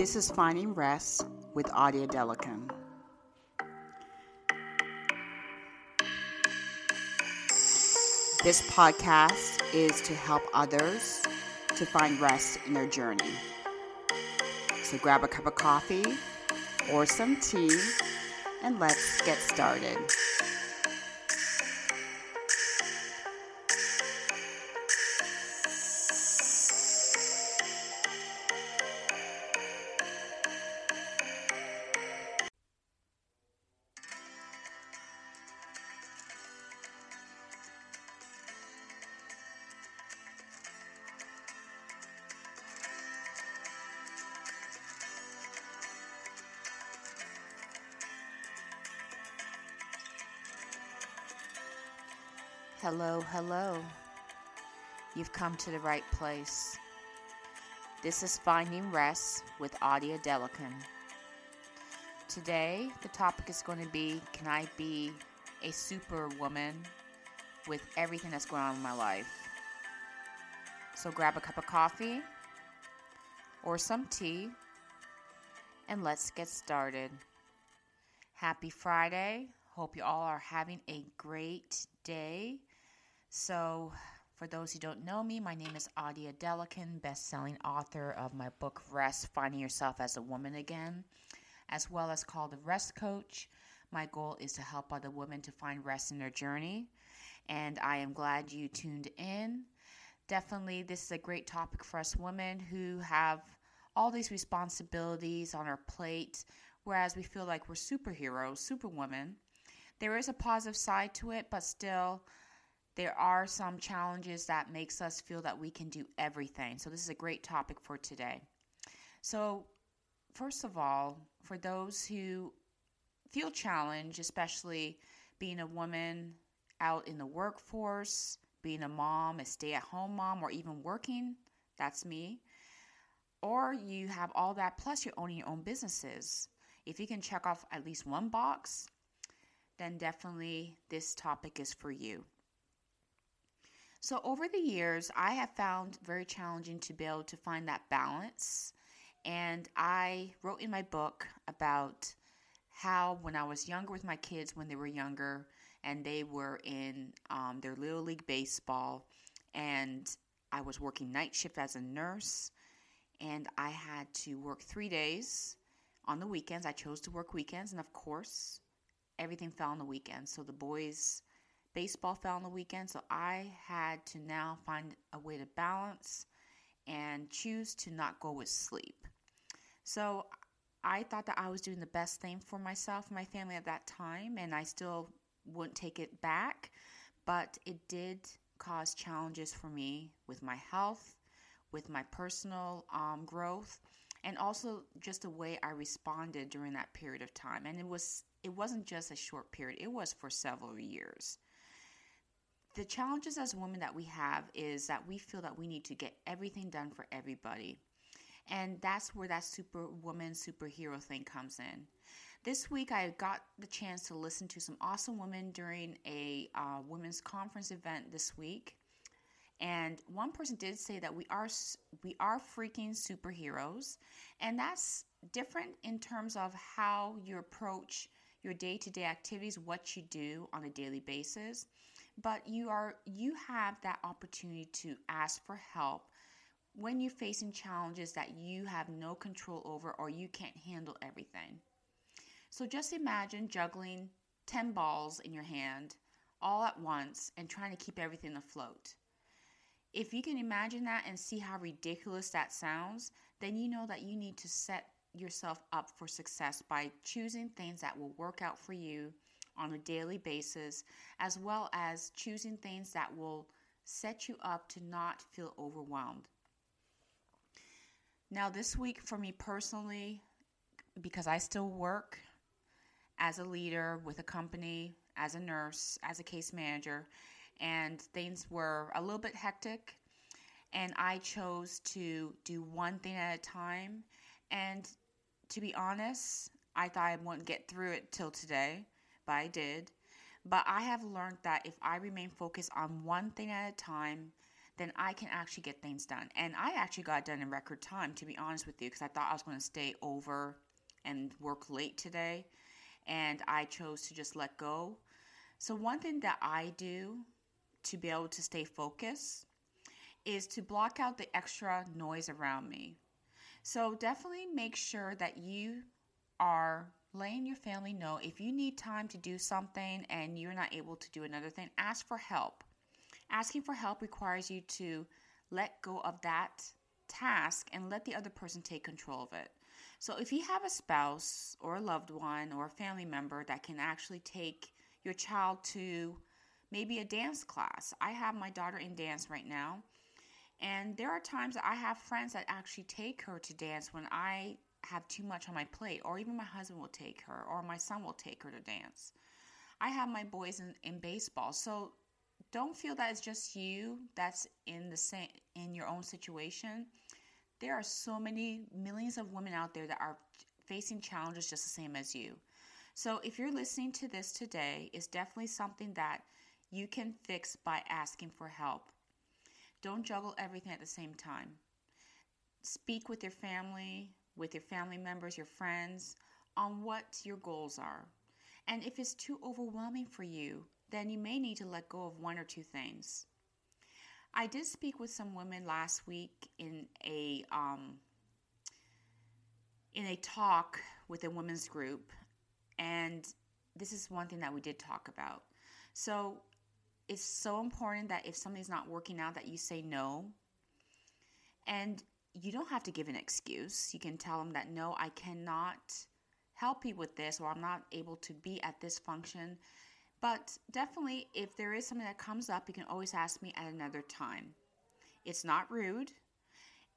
This is Finding Rest with Odia Adelakun. This podcast is to help others to find rest in their journey. So grab a cup of coffee or some tea and let's get started. Hello, hello. You've come to the right place. This is Finding Rest with Odia Adelakun. Today, the topic is going to be Can I be a superwoman with everything that's going on in my life? So grab a cup of coffee or some tea and let's get started. Happy Friday. Hope you all are having a great day. So, for those who don't know me, my name is Odia Adelakun, best-selling author of my book Rest: Finding Yourself as a Woman Again, as well as called the Rest Coach. My goal is to help other women to find rest in their journey, and I am glad you tuned in. Definitely, this is a great topic for us women who have all these responsibilities on our plate, whereas we feel like we're superheroes, superwomen. There is a positive side to it, but still there are some challenges that makes us feel that we can do everything. So this is a great topic for today. So first of all, for those who feel challenged, especially being a woman out in the workforce, being a mom, a stay-at-home mom or even working, that's me. Or you have all that plus you're owning your own businesses. If you can check off at least one box, then definitely this topic is for you. So, over the years, I have found very challenging to be able to find that balance. And I wrote in my book about how, when I was younger with my kids, when they were younger, and they were in um, their little league baseball, and I was working night shift as a nurse, and I had to work three days on the weekends. I chose to work weekends, and of course, everything fell on the weekends. So the boys' baseball fell on the weekend. So I had to now find a way to balance and choose to not go with sleep. So I thought that I was doing the best thing for myself and my family at that time, and I still wouldn't take it back. But it did cause challenges for me with my health, with my personal um, growth, and also just the way I responded during that period of time. And it was it wasn't just a short period, it was for several years. The challenges as women that we have is that we feel that we need to get everything done for everybody. And that's where that superwoman, superhero thing comes in. This week, I got the chance to listen to some awesome women during a uh, women's conference event this week. And one person did say that we are we are freaking superheroes, and that's different in terms of how you approach your day-to-day activities, what you do on a daily basis. But you are you have that opportunity to ask for help when you're facing challenges that you have no control over or you can't handle everything. So just imagine juggling 10 balls in your hand all at once and trying to keep everything afloat. If you can imagine that and see how ridiculous that sounds, then you know that you need to set yourself up for success by choosing things that will work out for you on a daily basis, as well as choosing things that will set you up to not feel overwhelmed. Now, this week for me personally, because I still work as a leader with a company, as a nurse, as a case manager, and things were a little bit hectic. And I chose to do one thing at a time. And to be honest, I thought I wouldn't get through it till today, I did. But I have learned that if I remain focused on one thing at a time, then I can actually get things done. And I actually got done in record time, to be honest with you, because I thought I was going to stay over and work late today. And I chose to just let go. So, one thing that I do to be able to stay focused is to block out the extra noise around me. So, definitely make sure that you are letting your family know if you need time to do something and you're not able to do another thing, ask for help. Asking for help requires you to let go of that task and let the other person take control of it. So, if you have a spouse or a loved one or a family member that can actually take your child to maybe a dance class, I have my daughter in dance right now. And there are times that I have friends that actually take her to dance when I have too much on my plate, or even my husband will take her, or my son will take her to dance. I have my boys in, in baseball, so don't feel that it's just you that's in the same in your own situation. There are so many millions of women out there that are facing challenges just the same as you. So if you're listening to this today, it's definitely something that you can fix by asking for help. Don't juggle everything at the same time. Speak with your family, with your family members, your friends, on what your goals are. And if it's too overwhelming for you, then you may need to let go of one or two things. I did speak with some women last week in a um, in a talk with a women's group, and this is one thing that we did talk about. So it's so important that if something's not working out, that you say no. And you don't have to give an excuse. You can tell them that no, I cannot help you with this, or I'm not able to be at this function. But definitely, if there is something that comes up, you can always ask me at another time. It's not rude.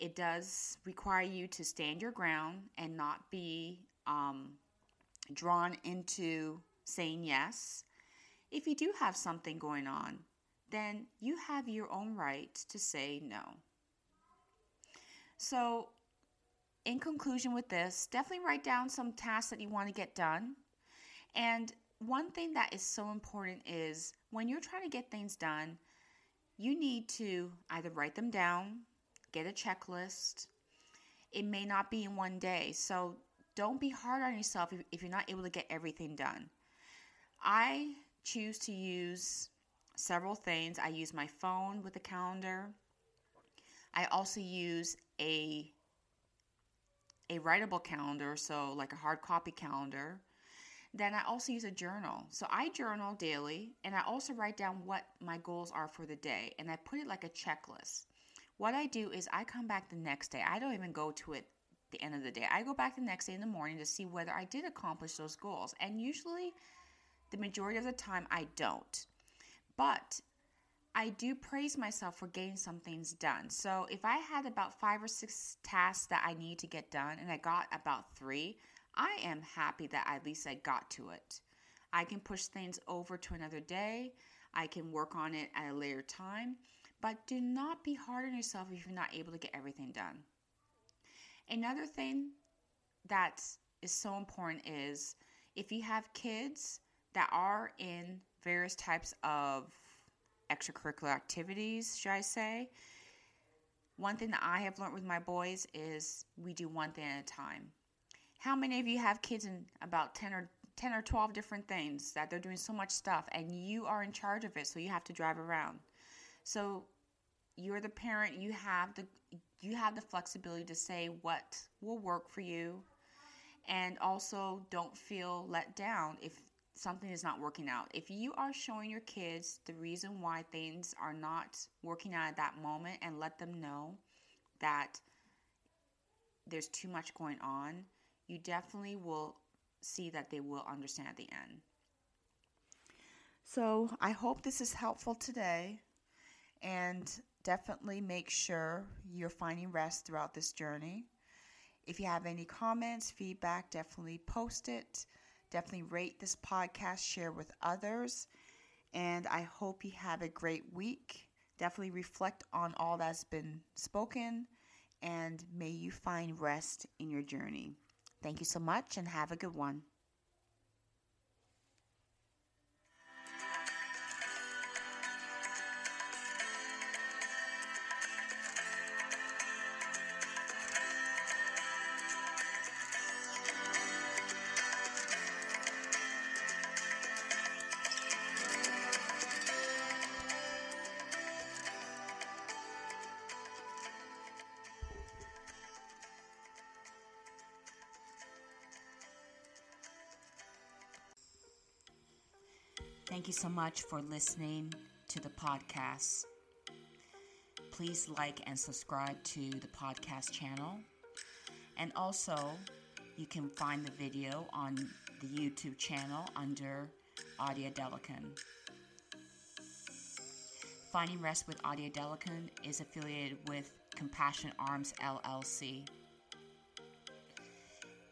It does require you to stand your ground and not be um, drawn into saying yes. If you do have something going on, then you have your own right to say no. So, in conclusion with this, definitely write down some tasks that you want to get done. And one thing that is so important is when you're trying to get things done, you need to either write them down, get a checklist. It may not be in one day. So, don't be hard on yourself if, if you're not able to get everything done. I choose to use several things. I use my phone with a calendar. I also use a a writable calendar, so like a hard copy calendar. Then I also use a journal. So I journal daily and I also write down what my goals are for the day and I put it like a checklist. What I do is I come back the next day. I don't even go to it the end of the day. I go back the next day in the morning to see whether I did accomplish those goals. And usually the majority of the time I don't. But I do praise myself for getting some things done. So if I had about five or six tasks that I need to get done and I got about three, I am happy that at least I got to it. I can push things over to another day. I can work on it at a later time. But do not be hard on yourself if you're not able to get everything done. Another thing that is so important is if you have kids that are in various types of extracurricular activities, should I say. One thing that I have learned with my boys is we do one thing at a time. How many of you have kids in about 10 or 10 or 12 different things that they're doing so much stuff and you are in charge of it so you have to drive around. So you're the parent, you have the you have the flexibility to say what will work for you and also don't feel let down if something is not working out. If you are showing your kids the reason why things are not working out at that moment and let them know that there's too much going on, you definitely will see that they will understand at the end. So, I hope this is helpful today and definitely make sure you're finding rest throughout this journey. If you have any comments, feedback, definitely post it. Definitely rate this podcast, share with others, and I hope you have a great week. Definitely reflect on all that's been spoken, and may you find rest in your journey. Thank you so much, and have a good one. Thank you so much for listening to the podcast. Please like and subscribe to the podcast channel. And also, you can find the video on the YouTube channel under Odia Adelakun. Finding Rest with Odia Adelakun is affiliated with Compassion Arms LLC.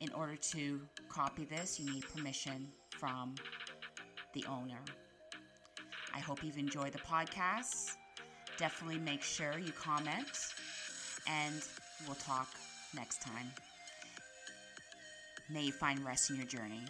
In order to copy this, you need permission from the owner. I hope you've enjoyed the podcast. Definitely make sure you comment, and we'll talk next time. May you find rest in your journey.